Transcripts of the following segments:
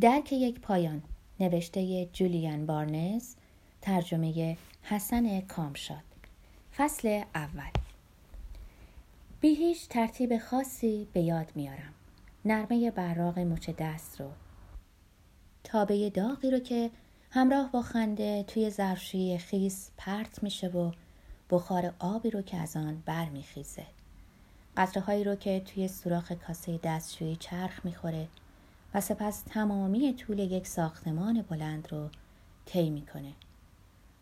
درک یک پایان. نوشته جولیان بارنز. ترجمه حسن کامشاد. فصل اول. بی هیچ ترتیب خاصی به یاد میارم. نرمه براغ مچ دست رو. تابه داغی رو که همراه با خنده توی ظرفشویی خیس پرت میشه و بخار آبی رو که از آن برمیخیزه. قطره هایی رو که توی سوراخ کاسه دستشویی چرخ می‌خوره. و سپس تمامی طول یک ساختمان بلند رو طی می‌کنه.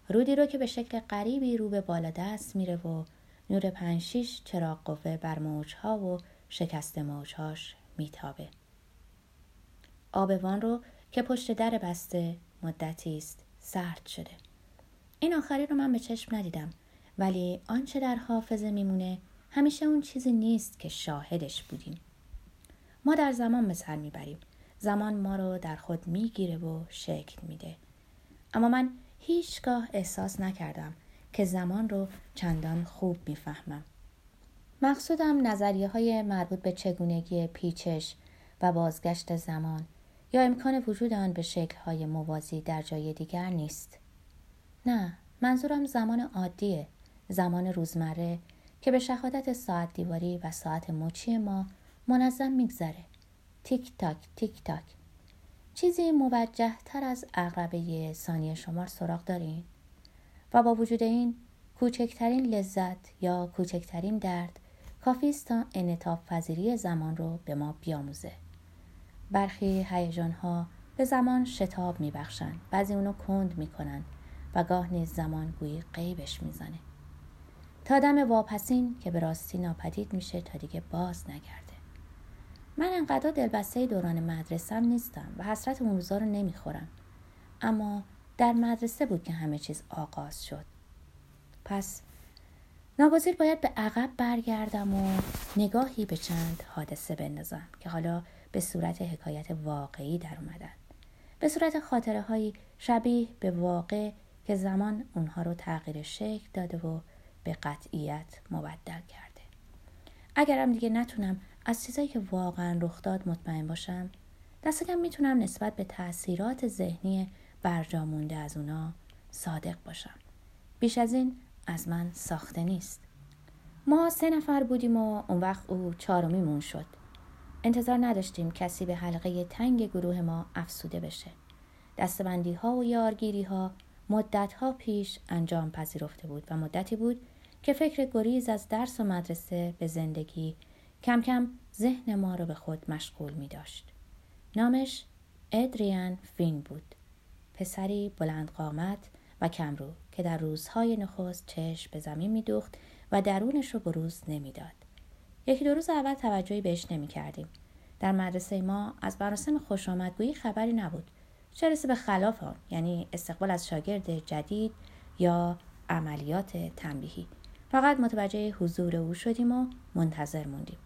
رودی رو که به شکل غریبی رو به بالا دست میره و نور پنشیش چراغ قوه بر موجها و شکست موجهاش میتابه. آبوان رو که پشت در بسته مدتی است سرد شده. این آخری رو من به چشم ندیدم ولی آنچه در حافظه میمونه همیشه اون چیزی نیست که شاهدش بودیم. ما در زمان مثل می‌بریم. زمان ما رو در خود می‌گیره و شکل میده. اما من هیچگاه احساس نکردم که زمان رو چندان خوب می‌فهمم. مقصودم نظریه های مربوط به چگونگی پیچش و بازگشت زمان یا امکان وجود آن به شکل های موازی در جای دیگر نیست. نه منظورم زمان عادیه زمان روزمره که به شهادت ساعت دیواری و ساعت مچی ما منظم میگذره. تیک تاک تیک تاک چیزی موجه تر از اقربه ثانیه شمار سراغ دارین؟ و با وجود این کوچکترین لذت یا کوچکترین درد کافی است تا انعطاف پذیری زمان رو به ما بیاموزه. برخی ها به زمان شتاب میبخشند بعضی اونو کند می‌کنند و گاه نیز زمان گویی قیبش می‌زنه. تا دم واپسین که به راستی ناپدید میشه تا دیگه باز نگرده. من انقدر دلبسته دوران مدرسم نیستم و حسرت اون روزا رو نمی‌خورم. اما در مدرسه بود که همه چیز آغاز شد. پس ناگزیر باید به عقب برگردم و نگاهی به چند حادثه بندازم که حالا به صورت حکایت واقعی در اومدن. به صورت خاطره هایی شبیه به واقع که زمان اونها رو تغییر شکل داده و به قطعیت مبدل کرده. اگرم دیگه نتونم از چیزایی که واقعا رخ داد مطمئن باشم. دست کم می‌تونم نسبت به تاثیرات ذهنی برجامونده از اونا صادق باشم. بیش از این از من ساخته نیست. ما سه نفر بودیم و اون وقت او چهارمیمون شد. انتظار نداشتیم کسی به حلقه تنگ گروه ما افسوده بشه. دستبندی ها و یارگیری ها مدت ها پیش انجام پذیرفته بود و مدتی بود که فکر گریز از درس و مدرسه به زندگی کم کم ذهن ما رو به خود مشغول می داشت. نامش ادریان فین بود. پسری بلند قامت و کمرو که در روزهای نخست چشم به زمین می دوخت و درونش رو بروز نمی‌داد. یکی دو روز اول توجهی بهش نمی کردیم. در مدرسه ما از مراسم خوش آمدگویی خبری نبود. چه به خلاف آن یعنی استقبال از شاگرد جدید یا عملیات تنبیهی فقط متوجه حضور او شدیم و منتظر موندیم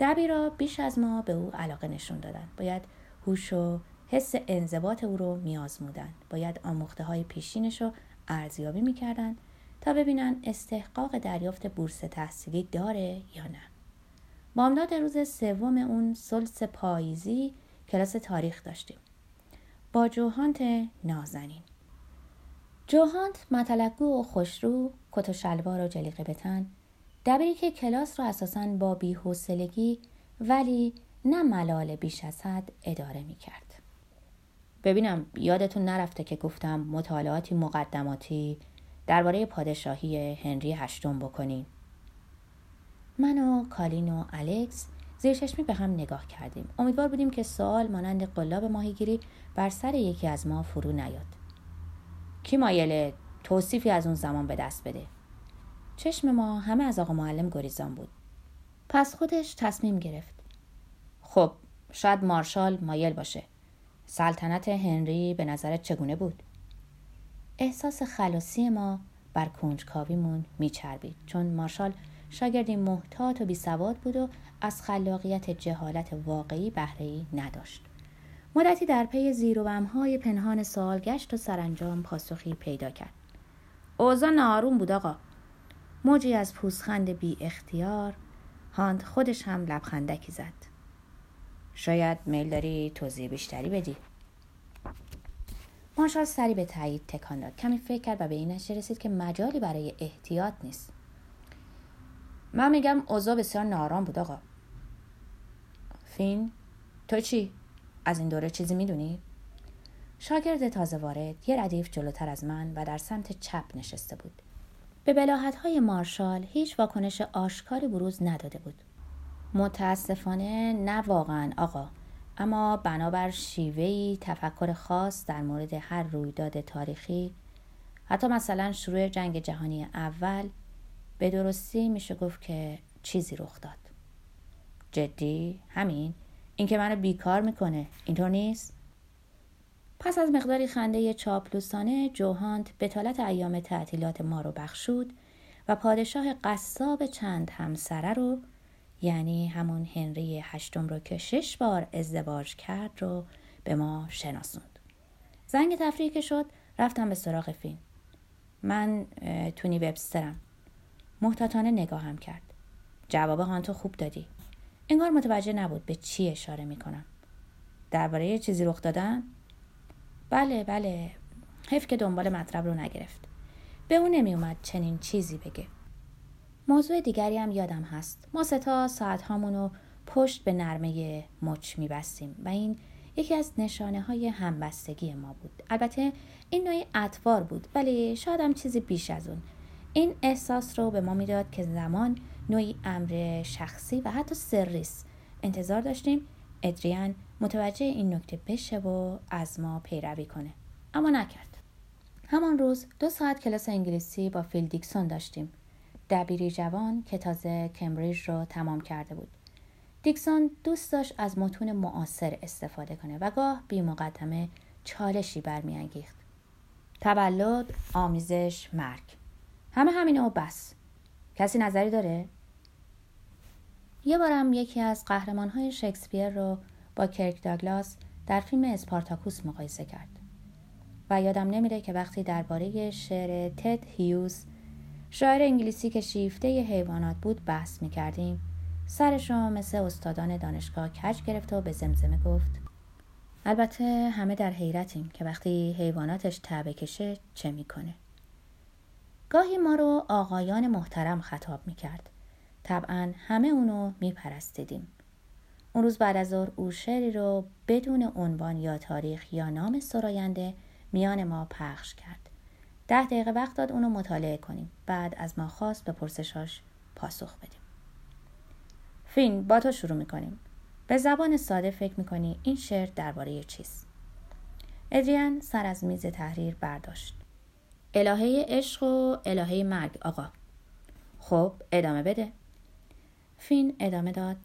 دبیرا بیش از ما به او علاقه نشون دادند. باید هوش و حس انضباط او رو میآزمودند. باید آموخته های پیشینش رو ارزیابی می‌کردند تا ببینن استحقاق دریافت بورس تحصیلی داره یا نه. بامداد روز سوم اون سلس پاییزی کلاس تاریخ داشتیم. با جوهانت نازنین. جوهانت مطلقگو و خوشرو کت و شلوار و جلیقه بتن دبیری که کلاس را اساسا با بیحوصلگی ولی نه ملال بیش از حد اداره می کرد. ببینم یادتون نرفته که گفتم مطالعاتی مقدماتی درباره پادشاهی هنری هشتم بکنیم. من و کالین و الکس زیر چشمی به هم نگاه کردیم. امیدوار بودیم که سوال مانند قلاب ماهیگیری بر سر یکی از ما فرو نیاد. کی مایل توصیفی از اون زمان به دست بده؟ چشم ما همه از آقا معلم گریزان بود. پس خودش تصمیم گرفت. خب شاید مارشال مایل باشه. سلطنت هنری به نظرت چگونه بود؟ احساس خلاصی ما بر کنجکاویمون میچربید. چون مارشال شاگردی محتاط و بیسواد بود و از خلاقیت جهالت واقعی بهرهی نداشت. مدتی در پی زیر و های پنهان سوال گشت و سرانجام پاسخی پیدا کرد. اوضاع ناروم بود آقا. موجی از پوسخند بی اختیار هاند خودش هم لبخندکی زد. شاید میل داری توضیح بیشتری بدی. مارشال سری به تایید تکان داد. کمی فکر کرد و به این نتیجه رسید که مجالی برای احتیاط نیست. من میگم اوضاع بسیار نارام بود آقا. فین تو چی؟ از این دوره چیزی می‌دونی؟ شاگرد تازه وارد یه ردیف جلوتر از من و در سمت چپ نشسته بود. به بلاحت های مارشال هیچ واکنش آشکاری بروز نداده بود. متاسفانه نه واقعا آقا. اما بنابر شیوهی تفکر خاص در مورد هر رویداد تاریخی حتی مثلا شروع جنگ جهانی اول به درستی میشه گفت که چیزی رخ داد. جدی؟ همین؟ اینکه منو بیکار می‌کنه. اینطور نیست؟ پس از مقداری خنده چاپلوسانه جوهانت بتالت ایام تعطیلات ما رو بخشود و پادشاه قصاب چند همسره رو یعنی همون هنری هشتم رو که شش بار ازدواج کرد رو به ما شناسوند. زنگ تفریح که شد رفتم به سراغ فین من تونی وبسترم. محتاطانه نگاهم کرد. جواب هانتو خوب دادی. انگار متوجه نبود به چی اشاره می‌کنم. درباره چیزی رخ دادن؟ بله بله. حیف که دنبال مطلب رو نگرفت. به اون نمیومد چنین چیزی بگه. موضوع دیگری هم یادم هست. ما ستا ساعت هامونو پشت به نرمه مچ میبستیم و این یکی از نشانه های همبستگی ما بود. البته این نوعی اطوار بود ولی شاید هم چیزی بیش از اون. این احساس رو به ما می‌داد که زمان نوعی امر شخصی و حتی سریست انتظار داشتیم ادریان متوجه این نکته بشه و از ما پیروی کنه. اما نکرد. همان روز دو ساعت کلاس انگلیسی با فیل دیکسون داشتیم. دبیری جوان که تازه کمبریج رو تمام کرده بود. دیکسون دوست داشت از متون معاصر استفاده کنه و گاه بی مقدمه چالشی برمیانگیخت. تولد آمیزش مرگ. همه همینه و بس. کسی نظری داره؟ یه بارم یکی از قهرمانهای شکسپیر رو با کرک داگلاس در فیلم اسپارتاکوس مقایسه کرد. و یادم نمیره که وقتی درباره شعر تد هیوز شاعر انگلیسی که شیفته حیوانات بود بحث می‌کردیم سرش رو مثل استادان دانشگاه کج گرفت و به زمزمه گفت البته همه در حیرتیم که وقتی حیواناتش تعبه کشه چه می‌کنه. گاهی ما رو آقایان محترم خطاب می‌کرد. طبعا همه اونو میپرستیدیم. اون روز بعد از ظهر او شعری رو بدون عنوان یا تاریخ یا نام سراینده میان ما پخش کرد. ده دقیقه وقت داد اونو مطالعه کنیم. بعد از ما خواست به پرسشاش پاسخ بدیم. فین با تو شروع می‌کنیم. به زبان ساده فکر می‌کنی این شعر درباره چیست؟ ادریان سر از میز تحریر برداشت. الهه عشق و الهه مرگ آقا. خب ادامه بده. فین ادامه داد.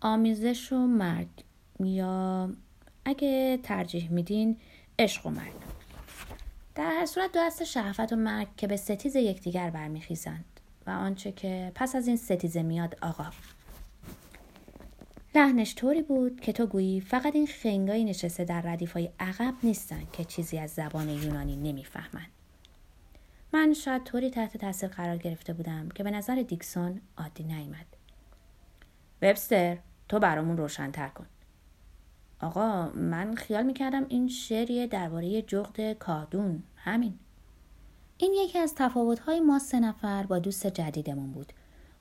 آمیزش و مرگ. یا اگه ترجیح میدین عشق و مرگ. در هر صورت دو دست شهفت و مرگ که به ستیز یکدیگر برمیخیزند و آنچه که پس از این ستیزه میاد آقا. لحنش طوری بود که تو گویی فقط این خنگایی نشسته در ردیفای عقب نیستن که چیزی از زبان یونانی نمی‌فهمند من شاید طوری تحت تاثیر قرار گرفته بودم که به نظر دیکسون عادی نیامد. وبستر تو برامون روشنتر کن. آقا من خیال می‌کردم این شعریه درباره جغد کادون همین. این یکی از تفاوتهای ما سه نفر با دوست جدیدمون بود.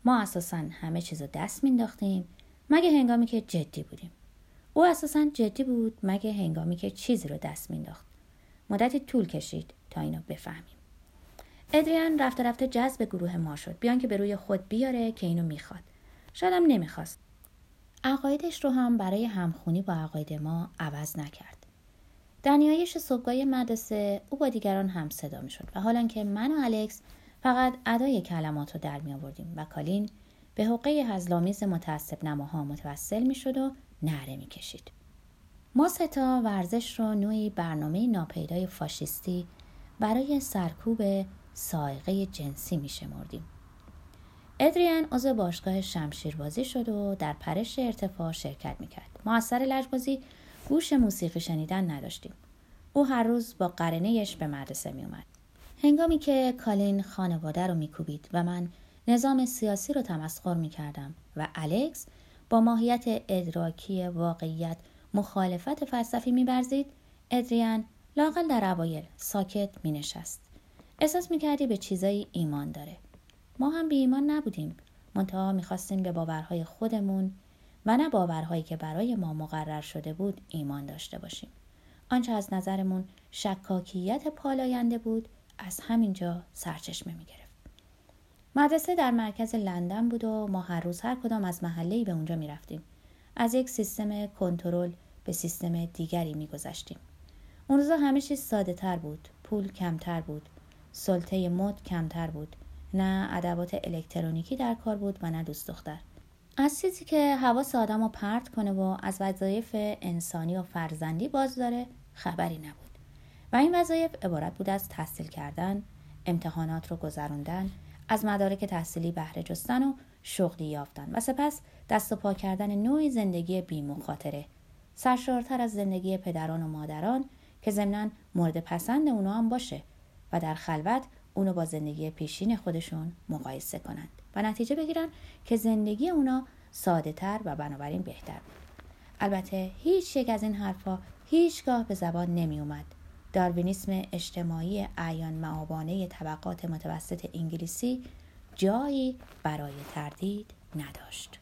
ما اساسا همه چیز رو دست مینداختیم مگه هنگامی که جدی بودیم. او اساسا جدی بود مگه هنگامی که چیزی رو دست مینداخت مدتی طول کشید تا اینو بفهمیم. ادریان رفته رفته جذب گروه ما شد. بیان که به روی خود بیاره که اینو می‌خواد. شایدم نمی‌خواست عقایدش رو هم برای همخونی با عقاید ما عوض نکرد در نیایش صبحگاه مدرسه او با دیگران هم صدا می شد و حالا که من و الکس فقط ادای کلمات رو در می آوردیم و کالین به حقه هزلامیز متعصب نماها متوسل می شد و نهره می کشید. ما ستا ورزش رو نوعی برنامه ناپیدای فاشیستی برای سرکوب سائقه جنسی می شمردیم. ادریان عضو باشگاه شمشیربازی شد و در پرش ارتفاع شرکت می‌کرد ما از سر لجبازی گوش موسیقی شنیدن نداشتیم او هر روز با قرنهش به مدرسه میومد هنگامی که کالین خانواده رو میکوبید و من نظام سیاسی رو تمسخر می‌کردم و الکس با ماهیت ادراکی واقعیت مخالفت فلسفی میبرزید ادریان لاقل در اوایل ساکت می نشست. احساس می کردی به چیزایی ایمان داره. ما هم بی ایمان نبودیم. منتها می‌خواستیم به باورهای خودمون و نه باورهایی که برای ما مقرر شده بود ایمان داشته باشیم. آنچه از نظرمون شکاکیت پالاینده بود از همینجا سرچشمه می گرفت. مدرسه در مرکز لندن بود و ما هر روز هر کدام از محله‌ای به اونجا می رفتیم. از یک سیستم کنترل به سیستم دیگری می گذشتیم. اون روزا همه چیز ساده تر بود. پول کمتر بود. سلطه مد کمتر بود. نه ادوات الکترونیکی در کار بود و نه دوست دختر. از چیزی که حواس آدم رو پرت کنه و از وظایف انسانی و فرزندی باز داره خبری نبود. و این وظایف عبارت بود از تحصیل کردن، امتحانات رو گذروندن، از مدارک تحصیلی بهره جستن و شغلی یافتن و سپس دست و پا کردن نوعی زندگی بی مخاطره سرشارتر از زندگی پدران و مادران که ضمنا مورد پسند اونا هم باشه و در خلوت اونو با زندگی پیشین خودشون مقایسه کنند و نتیجه بگیرن که زندگی اونا ساده تر و بنابراین بهتر بود. البته هیچ یک از این حرفها هیچگاه به زبان نمی اومد. داروینیسم اجتماعی اعیان معابانه طبقات متوسط انگلیسی جایی برای تردید نداشت.